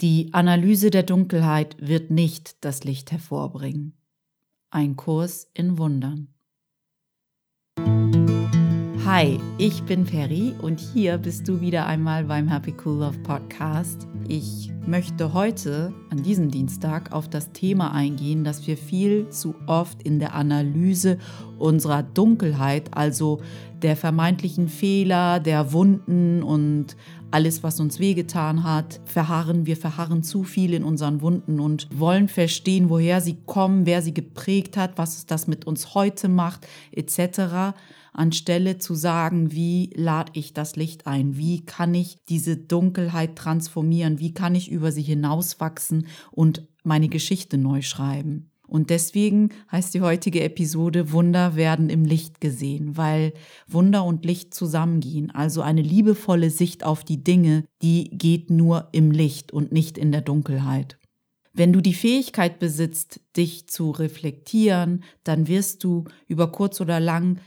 Die Analyse der Dunkelheit wird nicht das Licht hervorbringen. Ein Kurs in Wundern. Hi, ich bin Perry und hier bist du wieder einmal beim Happy Cool Love Podcast. Ich möchte heute an diesem Dienstag auf das Thema eingehen, dass wir viel zu oft in der Analyse unserer Dunkelheit, also der vermeintlichen Fehler, der Wunden und alles, was uns wehgetan hat, verharren. Wir verharren zu viel in unseren Wunden und wollen verstehen, woher sie kommen, wer sie geprägt hat, was das mit uns heute macht, etc anstelle zu sagen, wie lade ich das Licht ein, wie kann ich diese Dunkelheit transformieren, wie kann ich über sie hinauswachsen und meine Geschichte neu schreiben. Und deswegen heißt die heutige Episode Wunder werden im Licht gesehen, weil Wunder und Licht zusammengehen. Also eine liebevolle Sicht auf die Dinge, die geht nur im Licht und nicht in der Dunkelheit. Wenn du die Fähigkeit besitzt, dich zu reflektieren, dann wirst du über kurz oder lang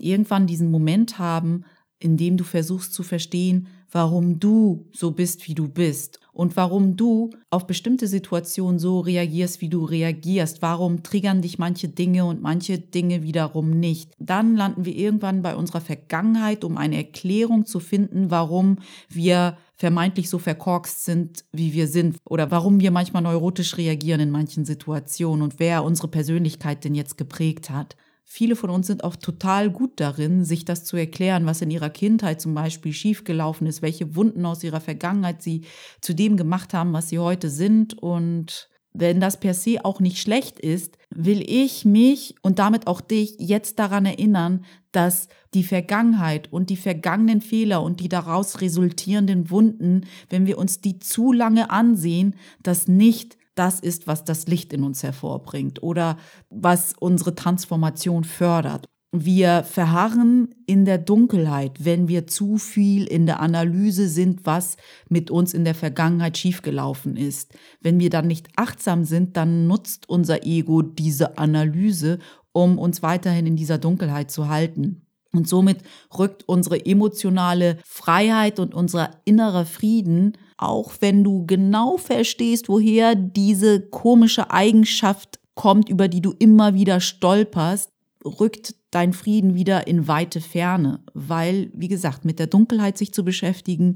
irgendwann diesen Moment haben, in dem du versuchst zu verstehen, warum du so bist, wie du bist und warum du auf bestimmte Situationen so reagierst, wie du reagierst. Warum triggern dich manche Dinge und manche Dinge wiederum nicht. Dann landen wir irgendwann bei unserer Vergangenheit, um eine Erklärung zu finden, warum wir vermeintlich so verkorkst sind, wie wir sind oder warum wir manchmal neurotisch reagieren in manchen Situationen und wer unsere Persönlichkeit denn jetzt geprägt hat. Viele von uns sind auch total gut darin, sich das zu erklären, was in ihrer Kindheit zum Beispiel schiefgelaufen ist, welche Wunden aus ihrer Vergangenheit sie zu dem gemacht haben, was sie heute sind. Und wenn das per se auch nicht schlecht ist, will ich mich und damit auch dich jetzt daran erinnern, dass die Vergangenheit und die vergangenen Fehler und die daraus resultierenden Wunden, wenn wir uns die zu lange ansehen, das nicht das ist, was das Licht in uns hervorbringt oder was unsere Transformation fördert. Wir verharren in der Dunkelheit, wenn wir zu viel in der Analyse sind, was mit uns in der Vergangenheit schiefgelaufen ist. Wenn wir dann nicht achtsam sind, dann nutzt unser Ego diese Analyse, um uns weiterhin in dieser Dunkelheit zu halten. Und somit rückt unsere emotionale Freiheit und unser innerer Frieden auch wenn du genau verstehst, woher diese komische Eigenschaft kommt, über die du immer wieder stolperst, rückt dein Frieden wieder in weite Ferne, weil, wie gesagt, mit der Dunkelheit sich zu beschäftigen,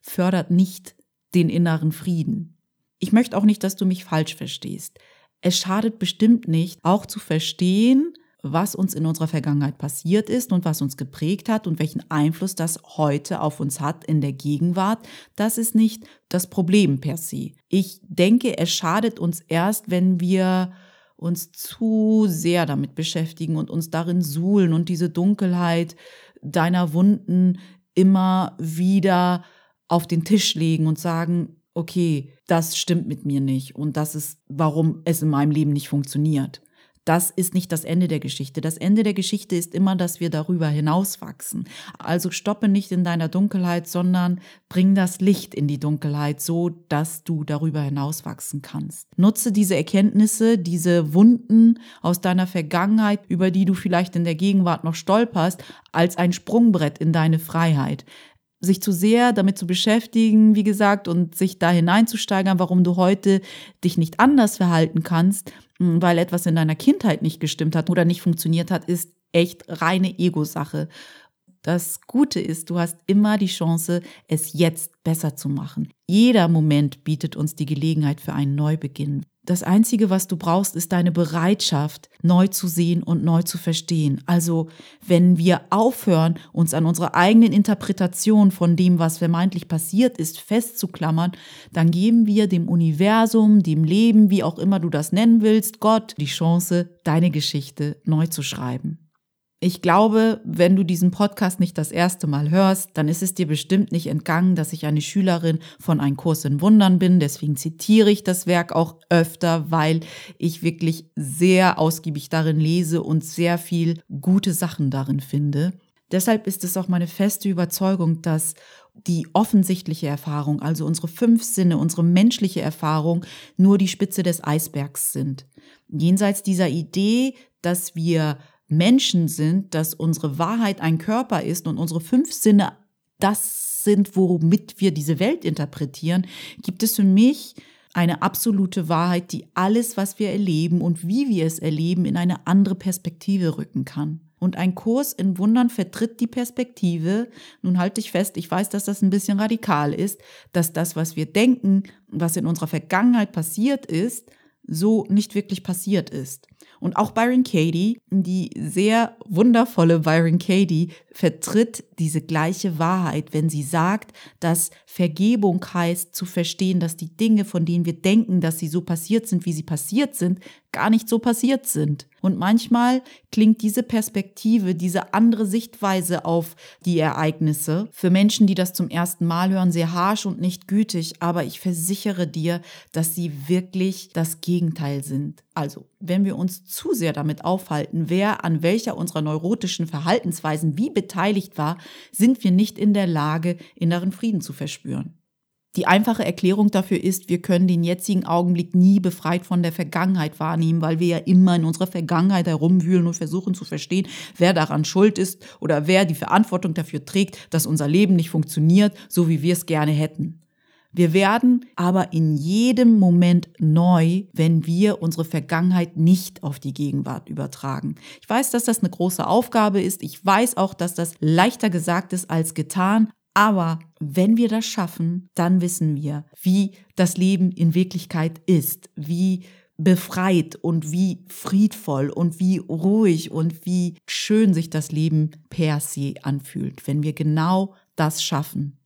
fördert nicht den inneren Frieden. Ich möchte auch nicht, dass du mich falsch verstehst. Es schadet bestimmt nicht, auch zu verstehen, was uns in unserer Vergangenheit passiert ist und was uns geprägt hat und welchen Einfluss das heute auf uns hat in der Gegenwart, das ist nicht das Problem per se. Ich denke, es schadet uns erst, wenn wir uns zu sehr damit beschäftigen und uns darin suhlen und diese Dunkelheit deiner Wunden immer wieder auf den Tisch legen und sagen, okay, das stimmt mit mir nicht und das ist, warum es in meinem Leben nicht funktioniert das ist nicht das Ende der Geschichte. Das Ende der Geschichte ist immer, dass wir darüber hinauswachsen. Also stoppe nicht in deiner Dunkelheit, sondern bring das Licht in die Dunkelheit, so dass du darüber hinauswachsen kannst. Nutze diese Erkenntnisse, diese Wunden aus deiner Vergangenheit, über die du vielleicht in der Gegenwart noch stolperst, als ein Sprungbrett in deine Freiheit sich zu sehr damit zu beschäftigen, wie gesagt, und sich da hineinzusteigern, warum du heute dich nicht anders verhalten kannst, hm, weil etwas in deiner Kindheit nicht gestimmt hat oder nicht funktioniert hat, ist echt reine Ego-Sache. Das Gute ist, du hast immer die Chance, es jetzt besser zu machen. Jeder Moment bietet uns die Gelegenheit für einen Neubeginn. Das Einzige, was du brauchst, ist deine Bereitschaft, neu zu sehen und neu zu verstehen. Also, wenn wir aufhören, uns an unserer eigenen Interpretation von dem, was vermeintlich passiert ist, festzuklammern, dann geben wir dem Universum, dem Leben, wie auch immer du das nennen willst, Gott, die Chance, deine Geschichte neu zu schreiben. Ich glaube, wenn du diesen Podcast nicht das erste Mal hörst, dann ist es dir bestimmt nicht entgangen, dass ich eine Schülerin von einem Kurs in Wundern bin. Deswegen zitiere ich das Werk auch öfter, weil ich wirklich sehr ausgiebig darin lese und sehr viel gute Sachen darin finde. Deshalb ist es auch meine feste Überzeugung, dass die offensichtliche Erfahrung, also unsere fünf Sinne, unsere menschliche Erfahrung, nur die Spitze des Eisbergs sind. Jenseits dieser Idee, dass wir Menschen sind, dass unsere Wahrheit ein Körper ist und unsere fünf Sinne das sind, womit wir diese Welt interpretieren, gibt es für mich eine absolute Wahrheit, die alles, was wir erleben und wie wir es erleben, in eine andere Perspektive rücken kann. Und ein Kurs in Wundern vertritt die Perspektive, nun halte ich fest, ich weiß, dass das ein bisschen radikal ist, dass das, was wir denken, was in unserer Vergangenheit passiert ist, so nicht wirklich passiert ist. Und auch Byron Katie, die sehr wundervolle Byron Katie, vertritt diese gleiche Wahrheit, wenn sie sagt, dass Vergebung heißt zu verstehen, dass die Dinge, von denen wir denken, dass sie so passiert sind, wie sie passiert sind, gar nicht so passiert sind. Und manchmal klingt diese Perspektive, diese andere Sichtweise auf die Ereignisse für Menschen, die das zum ersten Mal hören, sehr harsh und nicht gütig. Aber ich versichere dir, dass sie wirklich das Gegenteil sind. Also, wenn wir uns zu sehr damit aufhalten, wer an welcher unserer neurotischen Verhaltensweisen wie beteiligt war, sind wir nicht in der Lage, inneren Frieden zu verspüren. Die einfache Erklärung dafür ist, wir können den jetzigen Augenblick nie befreit von der Vergangenheit wahrnehmen, weil wir ja immer in unserer Vergangenheit herumwühlen und versuchen zu verstehen, wer daran schuld ist oder wer die Verantwortung dafür trägt, dass unser Leben nicht funktioniert, so wie wir es gerne hätten. Wir werden aber in jedem Moment neu, wenn wir unsere Vergangenheit nicht auf die Gegenwart übertragen. Ich weiß, dass das eine große Aufgabe ist. Ich weiß auch, dass das leichter gesagt ist als getan. Aber wenn wir das schaffen, dann wissen wir, wie das Leben in Wirklichkeit ist, wie befreit und wie friedvoll und wie ruhig und wie schön sich das Leben per se anfühlt, wenn wir genau das schaffen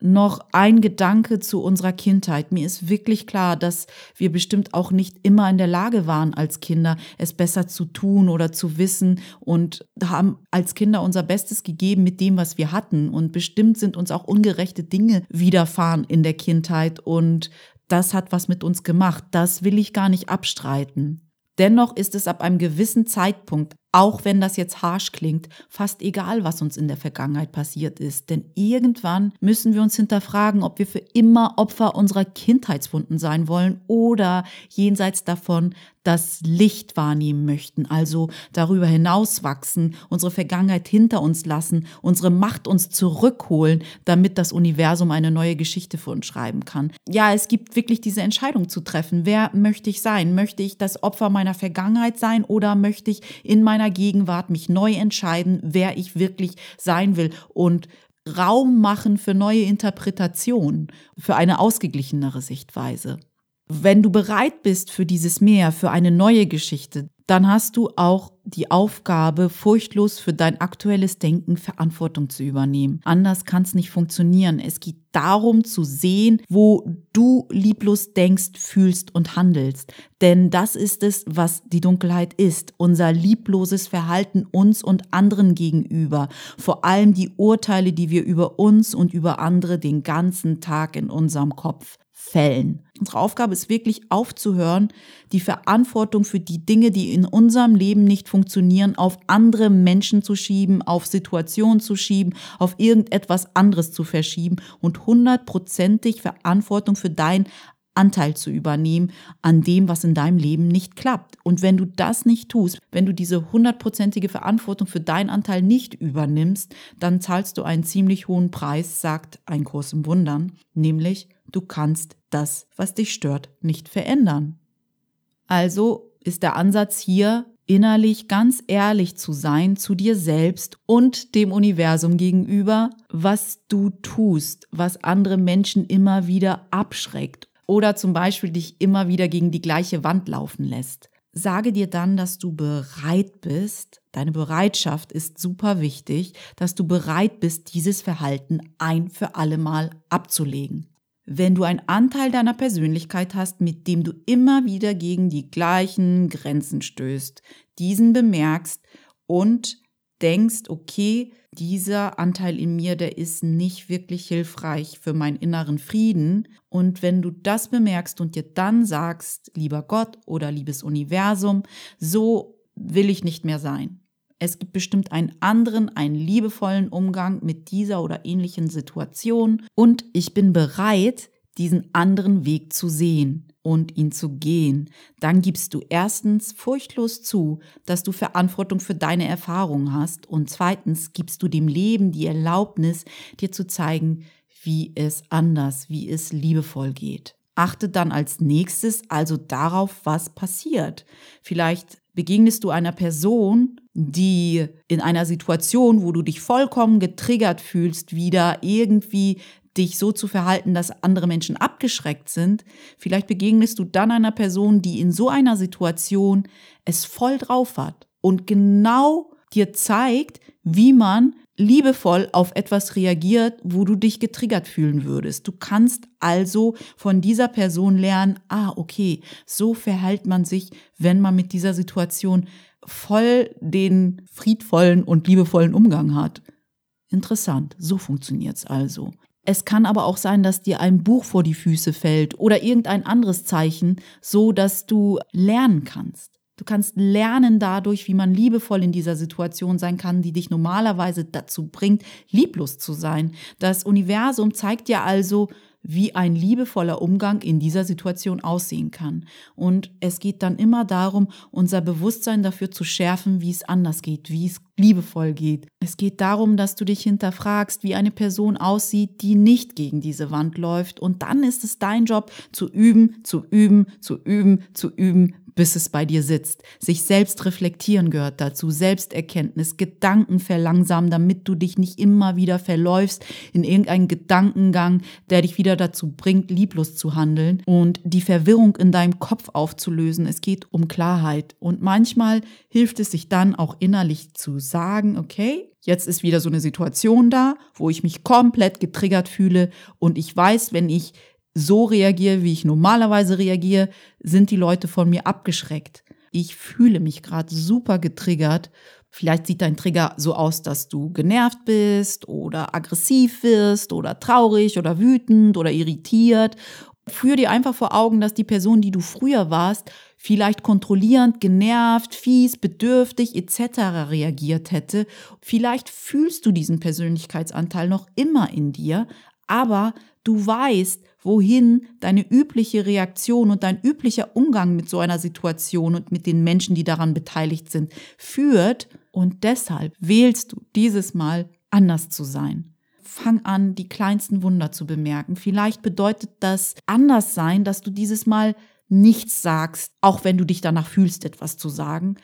noch ein Gedanke zu unserer Kindheit. Mir ist wirklich klar, dass wir bestimmt auch nicht immer in der Lage waren, als Kinder es besser zu tun oder zu wissen und haben als Kinder unser Bestes gegeben mit dem, was wir hatten. Und bestimmt sind uns auch ungerechte Dinge widerfahren in der Kindheit und das hat was mit uns gemacht. Das will ich gar nicht abstreiten. Dennoch ist es ab einem gewissen Zeitpunkt, auch wenn das jetzt harsh klingt, fast egal, was uns in der Vergangenheit passiert ist. Denn irgendwann müssen wir uns hinterfragen, ob wir für immer Opfer unserer Kindheitswunden sein wollen oder jenseits davon das Licht wahrnehmen möchten, also darüber hinaus wachsen, unsere Vergangenheit hinter uns lassen, unsere Macht uns zurückholen, damit das Universum eine neue Geschichte für uns schreiben kann. Ja, es gibt wirklich diese Entscheidung zu treffen. Wer möchte ich sein? Möchte ich das Opfer meiner Vergangenheit sein oder möchte ich in meiner Gegenwart mich neu entscheiden, wer ich wirklich sein will und Raum machen für neue Interpretationen, für eine ausgeglichenere Sichtweise. Wenn du bereit bist für dieses Meer, für eine neue Geschichte, dann hast du auch die Aufgabe, furchtlos für dein aktuelles Denken Verantwortung zu übernehmen. Anders kann es nicht funktionieren. Es geht darum zu sehen, wo du lieblos denkst, fühlst und handelst. Denn das ist es, was die Dunkelheit ist. Unser liebloses Verhalten uns und anderen gegenüber. Vor allem die Urteile, die wir über uns und über andere den ganzen Tag in unserem Kopf fällen. Unsere Aufgabe ist wirklich aufzuhören, die Verantwortung für die Dinge, die in unserem Leben nicht funktionieren, auf andere Menschen zu schieben, auf Situationen zu schieben, auf irgendetwas anderes zu verschieben und hundertprozentig Verantwortung für dein Anteil zu übernehmen an dem, was in deinem Leben nicht klappt. Und wenn du das nicht tust, wenn du diese hundertprozentige Verantwortung für deinen Anteil nicht übernimmst, dann zahlst du einen ziemlich hohen Preis, sagt ein Kurs im Wundern, nämlich du kannst das, was dich stört, nicht verändern. Also ist der Ansatz hier, innerlich ganz ehrlich zu sein zu dir selbst und dem Universum gegenüber, was du tust, was andere Menschen immer wieder abschreckt oder zum Beispiel dich immer wieder gegen die gleiche Wand laufen lässt. Sage dir dann, dass du bereit bist, deine Bereitschaft ist super wichtig, dass du bereit bist, dieses Verhalten ein für alle Mal abzulegen. Wenn du einen Anteil deiner Persönlichkeit hast, mit dem du immer wieder gegen die gleichen Grenzen stößt, diesen bemerkst und denkst, okay, dieser Anteil in mir, der ist nicht wirklich hilfreich für meinen inneren Frieden. Und wenn du das bemerkst und dir dann sagst, lieber Gott oder liebes Universum, so will ich nicht mehr sein. Es gibt bestimmt einen anderen, einen liebevollen Umgang mit dieser oder ähnlichen Situation und ich bin bereit, diesen anderen Weg zu sehen. und ihn zu gehen, dann gibst du erstens furchtlos zu, dass du Verantwortung für deine Erfahrungen hast und zweitens gibst du dem Leben die Erlaubnis, dir zu zeigen, wie es anders, wie es liebevoll geht. Achte dann als nächstes also darauf, was passiert. Vielleicht begegnest du einer Person, die in einer Situation, wo du dich vollkommen getriggert fühlst, wieder irgendwie dich so zu verhalten, dass andere Menschen abgeschreckt sind. Vielleicht begegnest du dann einer Person, die in so einer Situation es voll drauf hat und genau dir zeigt, wie man liebevoll auf etwas reagiert, wo du dich getriggert fühlen würdest. Du kannst also von dieser Person lernen, ah, okay, so verhält man sich, wenn man mit dieser Situation voll den friedvollen und liebevollen Umgang hat. Interessant, so funktioniert's also. Es kann aber auch sein, dass dir ein Buch vor die Füße fällt oder irgendein anderes Zeichen, so dass du lernen kannst. Du kannst lernen dadurch, wie man liebevoll in dieser Situation sein kann, die dich normalerweise dazu bringt, lieblos zu sein. Das Universum zeigt dir also, wie ein liebevoller Umgang in dieser Situation aussehen kann. Und es geht dann immer darum, unser Bewusstsein dafür zu schärfen, wie es anders geht, wie es liebevoll geht. Es geht darum, dass du dich hinterfragst, wie eine Person aussieht, die nicht gegen diese Wand läuft. Und dann ist es dein Job zu üben, zu üben, zu üben, zu üben, bis es bei dir sitzt. Sich selbst reflektieren gehört dazu, Selbsterkenntnis, Gedanken verlangsamen, damit du dich nicht immer wieder verläufst in irgendeinen Gedankengang, der dich wieder dazu bringt, lieblos zu handeln und die Verwirrung in deinem Kopf aufzulösen. Es geht um Klarheit und manchmal hilft es sich dann auch innerlich zu sagen, okay, jetzt ist wieder so eine Situation da, wo ich mich komplett getriggert fühle und ich weiß, wenn ich so reagiere, wie ich normalerweise reagiere, sind die Leute von mir abgeschreckt. Ich fühle mich gerade super getriggert. Vielleicht sieht dein Trigger so aus, dass du genervt bist oder aggressiv wirst oder traurig oder wütend oder irritiert. Führ dir einfach vor Augen, dass die Person, die du früher warst, vielleicht kontrollierend, genervt, fies, bedürftig etc. reagiert hätte. Vielleicht fühlst du diesen Persönlichkeitsanteil noch immer in dir, aber du weißt, wohin deine übliche Reaktion und dein üblicher Umgang mit so einer Situation und mit den Menschen, die daran beteiligt sind, führt. Und deshalb wählst du dieses Mal anders zu sein. Fang an, die kleinsten Wunder zu bemerken. Vielleicht bedeutet das anders sein, dass du dieses Mal nichts sagst, auch wenn du dich danach fühlst, etwas zu sagen.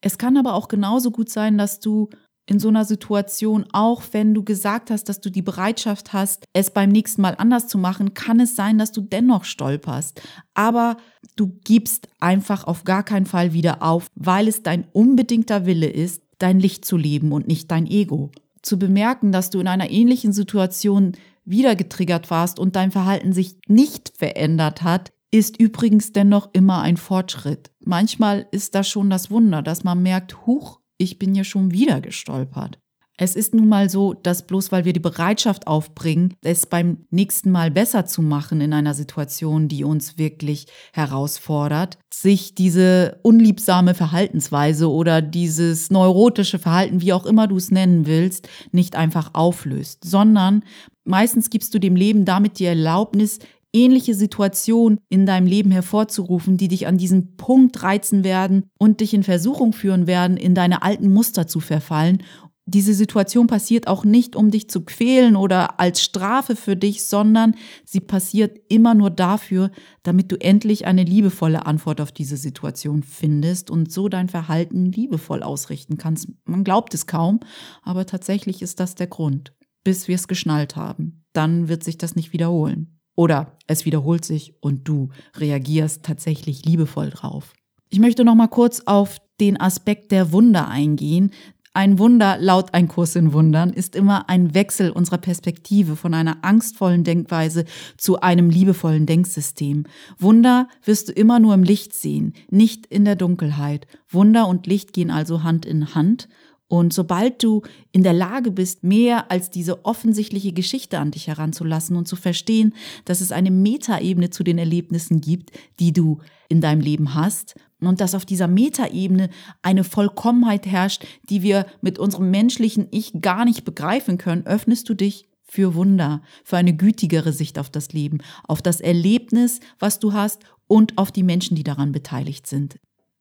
Es kann aber auch genauso gut sein, dass du in so einer Situation, auch wenn du gesagt hast, dass du die Bereitschaft hast, es beim nächsten Mal anders zu machen, kann es sein, dass du dennoch stolperst. Aber du gibst einfach auf gar keinen Fall wieder auf, weil es dein unbedingter Wille ist, dein Licht zu leben und nicht dein Ego. Zu bemerken, dass du in einer ähnlichen Situation wieder getriggert warst und dein Verhalten sich nicht verändert hat, ist übrigens dennoch immer ein Fortschritt. Manchmal ist das schon das Wunder, dass man merkt, huch, ich bin ja schon wieder gestolpert. Es ist nun mal so, dass bloß weil wir die Bereitschaft aufbringen, es beim nächsten Mal besser zu machen in einer Situation, die uns wirklich herausfordert, sich diese unliebsame Verhaltensweise oder dieses neurotische Verhalten, wie auch immer du es nennen willst, nicht einfach auflöst, sondern meistens gibst du dem Leben damit die Erlaubnis, ähnliche Situationen in deinem Leben hervorzurufen, die dich an diesen Punkt reizen werden und dich in Versuchung führen werden, in deine alten Muster zu verfallen. Diese Situation passiert auch nicht, um dich zu quälen oder als Strafe für dich, sondern sie passiert immer nur dafür, damit du endlich eine liebevolle Antwort auf diese Situation findest und so dein Verhalten liebevoll ausrichten kannst. Man glaubt es kaum, aber tatsächlich ist das der Grund, bis wir es geschnallt haben. Dann wird sich das nicht wiederholen. Oder es wiederholt sich und du reagierst tatsächlich liebevoll drauf. Ich möchte noch mal kurz auf den Aspekt der Wunder eingehen. Ein Wunder, laut ein Kurs in Wundern, ist immer ein Wechsel unserer Perspektive von einer angstvollen Denkweise zu einem liebevollen Denksystem. Wunder wirst du immer nur im Licht sehen, nicht in der Dunkelheit. Wunder und Licht gehen also Hand in Hand und sobald du in der Lage bist, mehr als diese offensichtliche Geschichte an dich heranzulassen und zu verstehen, dass es eine Metaebene zu den Erlebnissen gibt, die du in deinem Leben hast und dass auf dieser Metaebene eine Vollkommenheit herrscht, die wir mit unserem menschlichen Ich gar nicht begreifen können, öffnest du dich für Wunder, für eine gütigere Sicht auf das Leben, auf das Erlebnis, was du hast und auf die Menschen, die daran beteiligt sind.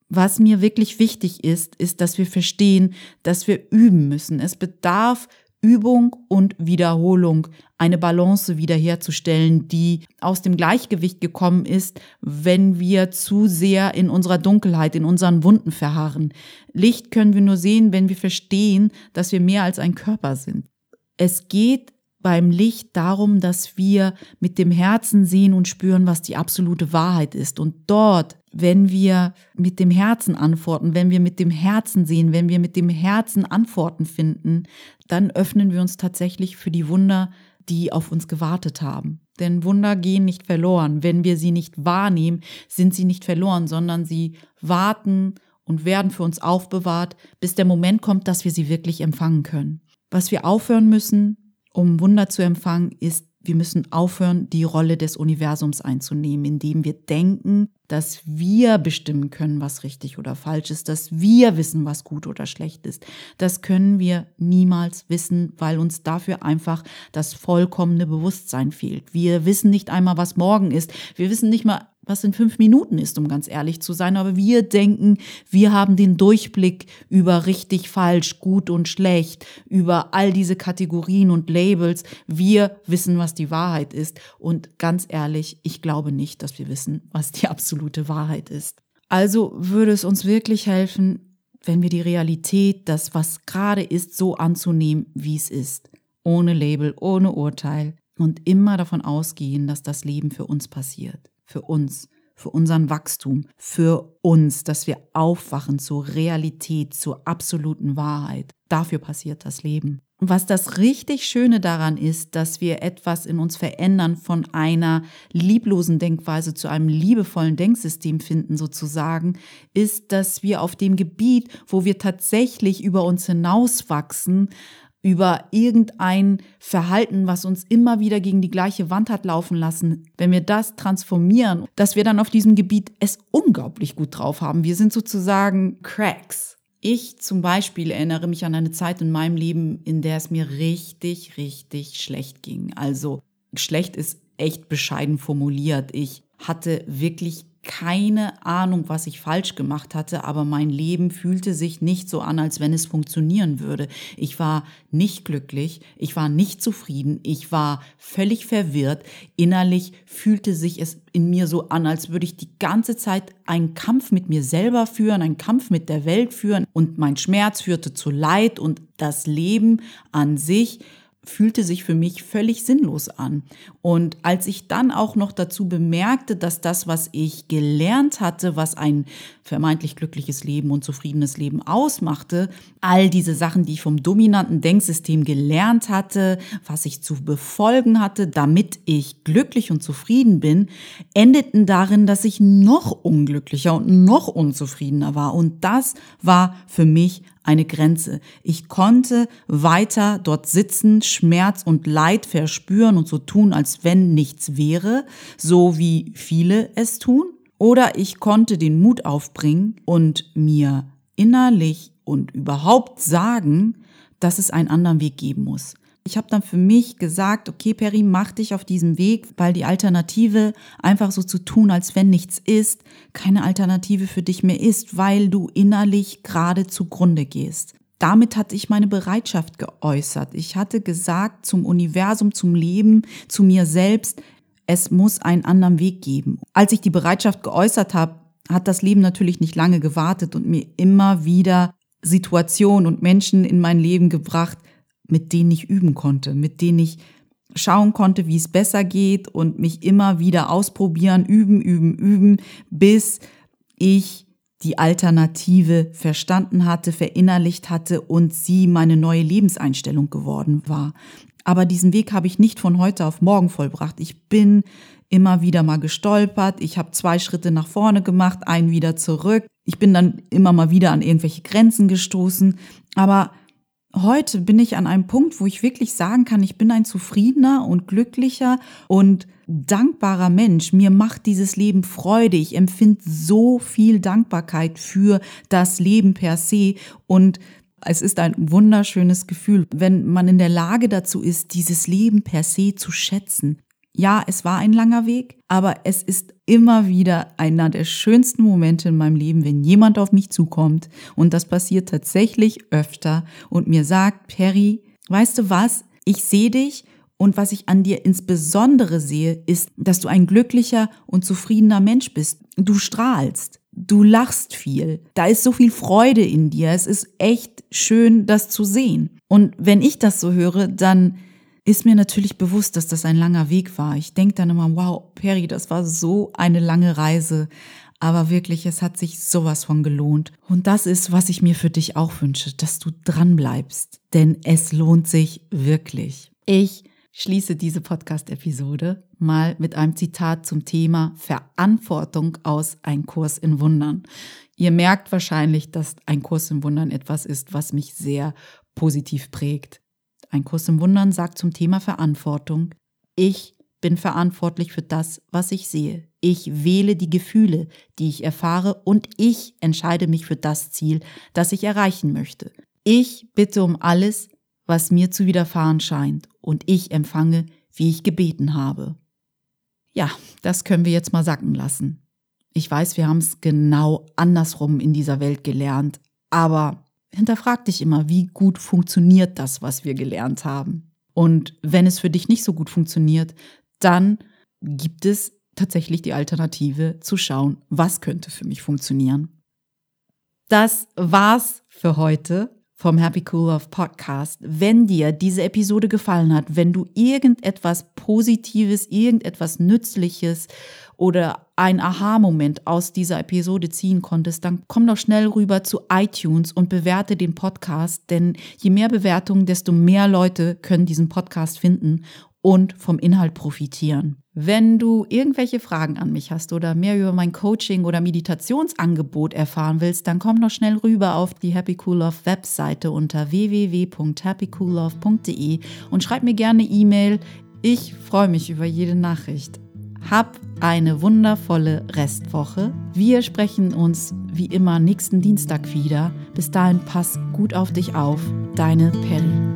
Was mir wirklich wichtig ist, ist, dass wir verstehen, dass wir üben müssen. Es bedarf Übung und Wiederholung eine Balance wiederherzustellen, die aus dem Gleichgewicht gekommen ist, wenn wir zu sehr in unserer Dunkelheit, in unseren Wunden verharren. Licht können wir nur sehen, wenn wir verstehen, dass wir mehr als ein Körper sind. Es geht beim Licht darum, dass wir mit dem Herzen sehen und spüren, was die absolute Wahrheit ist. Und dort wenn wir mit dem Herzen antworten, wenn wir mit dem Herzen sehen, wenn wir mit dem Herzen Antworten finden, dann öffnen wir uns tatsächlich für die Wunder, die auf uns gewartet haben. Denn Wunder gehen nicht verloren. Wenn wir sie nicht wahrnehmen, sind sie nicht verloren, sondern sie warten und werden für uns aufbewahrt, bis der Moment kommt, dass wir sie wirklich empfangen können. Was wir aufhören müssen, um Wunder zu empfangen, ist wir müssen aufhören, die Rolle des Universums einzunehmen, indem wir denken, dass wir bestimmen können, was richtig oder falsch ist, dass wir wissen, was gut oder schlecht ist. Das können wir niemals wissen, weil uns dafür einfach das vollkommene Bewusstsein fehlt. Wir wissen nicht einmal, was morgen ist. Wir wissen nicht mal, was in fünf Minuten ist, um ganz ehrlich zu sein. Aber wir denken, wir haben den Durchblick über richtig, falsch, gut und schlecht, über all diese Kategorien und Labels. Wir wissen, was die Wahrheit ist. Und ganz ehrlich, ich glaube nicht, dass wir wissen, was die absolute Wahrheit ist. Also würde es uns wirklich helfen, wenn wir die Realität, das, was gerade ist, so anzunehmen, wie es ist. Ohne Label, ohne Urteil und immer davon ausgehen, dass das Leben für uns passiert für uns, für unseren Wachstum, für uns, dass wir aufwachen zur Realität, zur absoluten Wahrheit. Dafür passiert das Leben. Und was das richtig Schöne daran ist, dass wir etwas in uns verändern von einer lieblosen Denkweise zu einem liebevollen Denksystem finden sozusagen, ist, dass wir auf dem Gebiet, wo wir tatsächlich über uns hinauswachsen, über irgendein Verhalten, was uns immer wieder gegen die gleiche Wand hat laufen lassen, wenn wir das transformieren, dass wir dann auf diesem Gebiet es unglaublich gut drauf haben. Wir sind sozusagen Cracks. Ich zum Beispiel erinnere mich an eine Zeit in meinem Leben, in der es mir richtig, richtig schlecht ging. Also schlecht ist echt bescheiden formuliert. Ich hatte wirklich keine Ahnung, was ich falsch gemacht hatte, aber mein Leben fühlte sich nicht so an, als wenn es funktionieren würde. Ich war nicht glücklich, ich war nicht zufrieden, ich war völlig verwirrt. Innerlich fühlte sich es in mir so an, als würde ich die ganze Zeit einen Kampf mit mir selber führen, einen Kampf mit der Welt führen und mein Schmerz führte zu Leid und das Leben an sich fühlte sich für mich völlig sinnlos an. Und als ich dann auch noch dazu bemerkte, dass das, was ich gelernt hatte, was ein vermeintlich glückliches Leben und zufriedenes Leben ausmachte, all diese Sachen, die ich vom dominanten Denksystem gelernt hatte, was ich zu befolgen hatte, damit ich glücklich und zufrieden bin, endeten darin, dass ich noch unglücklicher und noch unzufriedener war. Und das war für mich eine Grenze. Ich konnte weiter dort sitzen, Schmerz und Leid verspüren und so tun, als wenn nichts wäre, so wie viele es tun. Oder ich konnte den Mut aufbringen und mir innerlich und überhaupt sagen, dass es einen anderen Weg geben muss. Ich habe dann für mich gesagt, okay, Perry, mach dich auf diesen Weg, weil die Alternative, einfach so zu tun, als wenn nichts ist, keine Alternative für dich mehr ist, weil du innerlich gerade zugrunde gehst. Damit hatte ich meine Bereitschaft geäußert. Ich hatte gesagt zum Universum, zum Leben, zu mir selbst, es muss einen anderen Weg geben. Als ich die Bereitschaft geäußert habe, hat das Leben natürlich nicht lange gewartet und mir immer wieder Situationen und Menschen in mein Leben gebracht, mit denen ich üben konnte, mit denen ich schauen konnte, wie es besser geht und mich immer wieder ausprobieren, üben, üben, üben, bis ich die Alternative verstanden hatte, verinnerlicht hatte und sie meine neue Lebenseinstellung geworden war. Aber diesen Weg habe ich nicht von heute auf morgen vollbracht. Ich bin immer wieder mal gestolpert. Ich habe zwei Schritte nach vorne gemacht, einen wieder zurück. Ich bin dann immer mal wieder an irgendwelche Grenzen gestoßen. Aber heute bin ich an einem Punkt, wo ich wirklich sagen kann, ich bin ein zufriedener und glücklicher und dankbarer Mensch. Mir macht dieses Leben Freude. Ich empfinde so viel Dankbarkeit für das Leben per se und es ist ein wunderschönes Gefühl, wenn man in der Lage dazu ist, dieses Leben per se zu schätzen. Ja, es war ein langer Weg, aber es ist immer wieder einer der schönsten Momente in meinem Leben, wenn jemand auf mich zukommt und das passiert tatsächlich öfter und mir sagt, Perry, weißt du was? Ich sehe dich und was ich an dir insbesondere sehe, ist, dass du ein glücklicher und zufriedener Mensch bist. Du strahlst. Du lachst viel. Da ist so viel Freude in dir. Es ist echt schön, das zu sehen. Und wenn ich das so höre, dann ist mir natürlich bewusst, dass das ein langer Weg war. Ich denke dann immer, wow, Perry, das war so eine lange Reise. Aber wirklich, es hat sich sowas von gelohnt. Und das ist, was ich mir für dich auch wünsche, dass du dran bleibst. Denn es lohnt sich wirklich. Ich schließe diese Podcast-Episode mal mit einem Zitat zum Thema Verantwortung aus Ein Kurs in Wundern. Ihr merkt wahrscheinlich, dass ein Kurs in Wundern etwas ist, was mich sehr positiv prägt. Ein Kurs im Wundern sagt zum Thema Verantwortung, ich bin verantwortlich für das, was ich sehe. Ich wähle die Gefühle, die ich erfahre und ich entscheide mich für das Ziel, das ich erreichen möchte. Ich bitte um alles, was mir zu widerfahren scheint und ich empfange, wie ich gebeten habe. Ja, das können wir jetzt mal sacken lassen. Ich weiß, wir haben es genau andersrum in dieser Welt gelernt, aber hinterfrag dich immer, wie gut funktioniert das, was wir gelernt haben. Und wenn es für dich nicht so gut funktioniert, dann gibt es tatsächlich die Alternative zu schauen, was könnte für mich funktionieren. Das war's für heute vom Happy Cool Love Podcast. Wenn dir diese Episode gefallen hat, wenn du irgendetwas Positives, irgendetwas Nützliches oder ein Aha-Moment aus dieser Episode ziehen konntest, dann komm doch schnell rüber zu iTunes und bewerte den Podcast, denn je mehr Bewertungen, desto mehr Leute können diesen Podcast finden und vom Inhalt profitieren. Wenn du irgendwelche Fragen an mich hast oder mehr über mein Coaching oder Meditationsangebot erfahren willst, dann komm noch schnell rüber auf die Happy Cool Love Webseite unter www.happycoollove.de und schreib mir gerne E-Mail. Ich freue mich über jede Nachricht. Hab eine wundervolle Restwoche. Wir sprechen uns wie immer nächsten Dienstag wieder. Bis dahin pass gut auf dich auf. Deine Perry.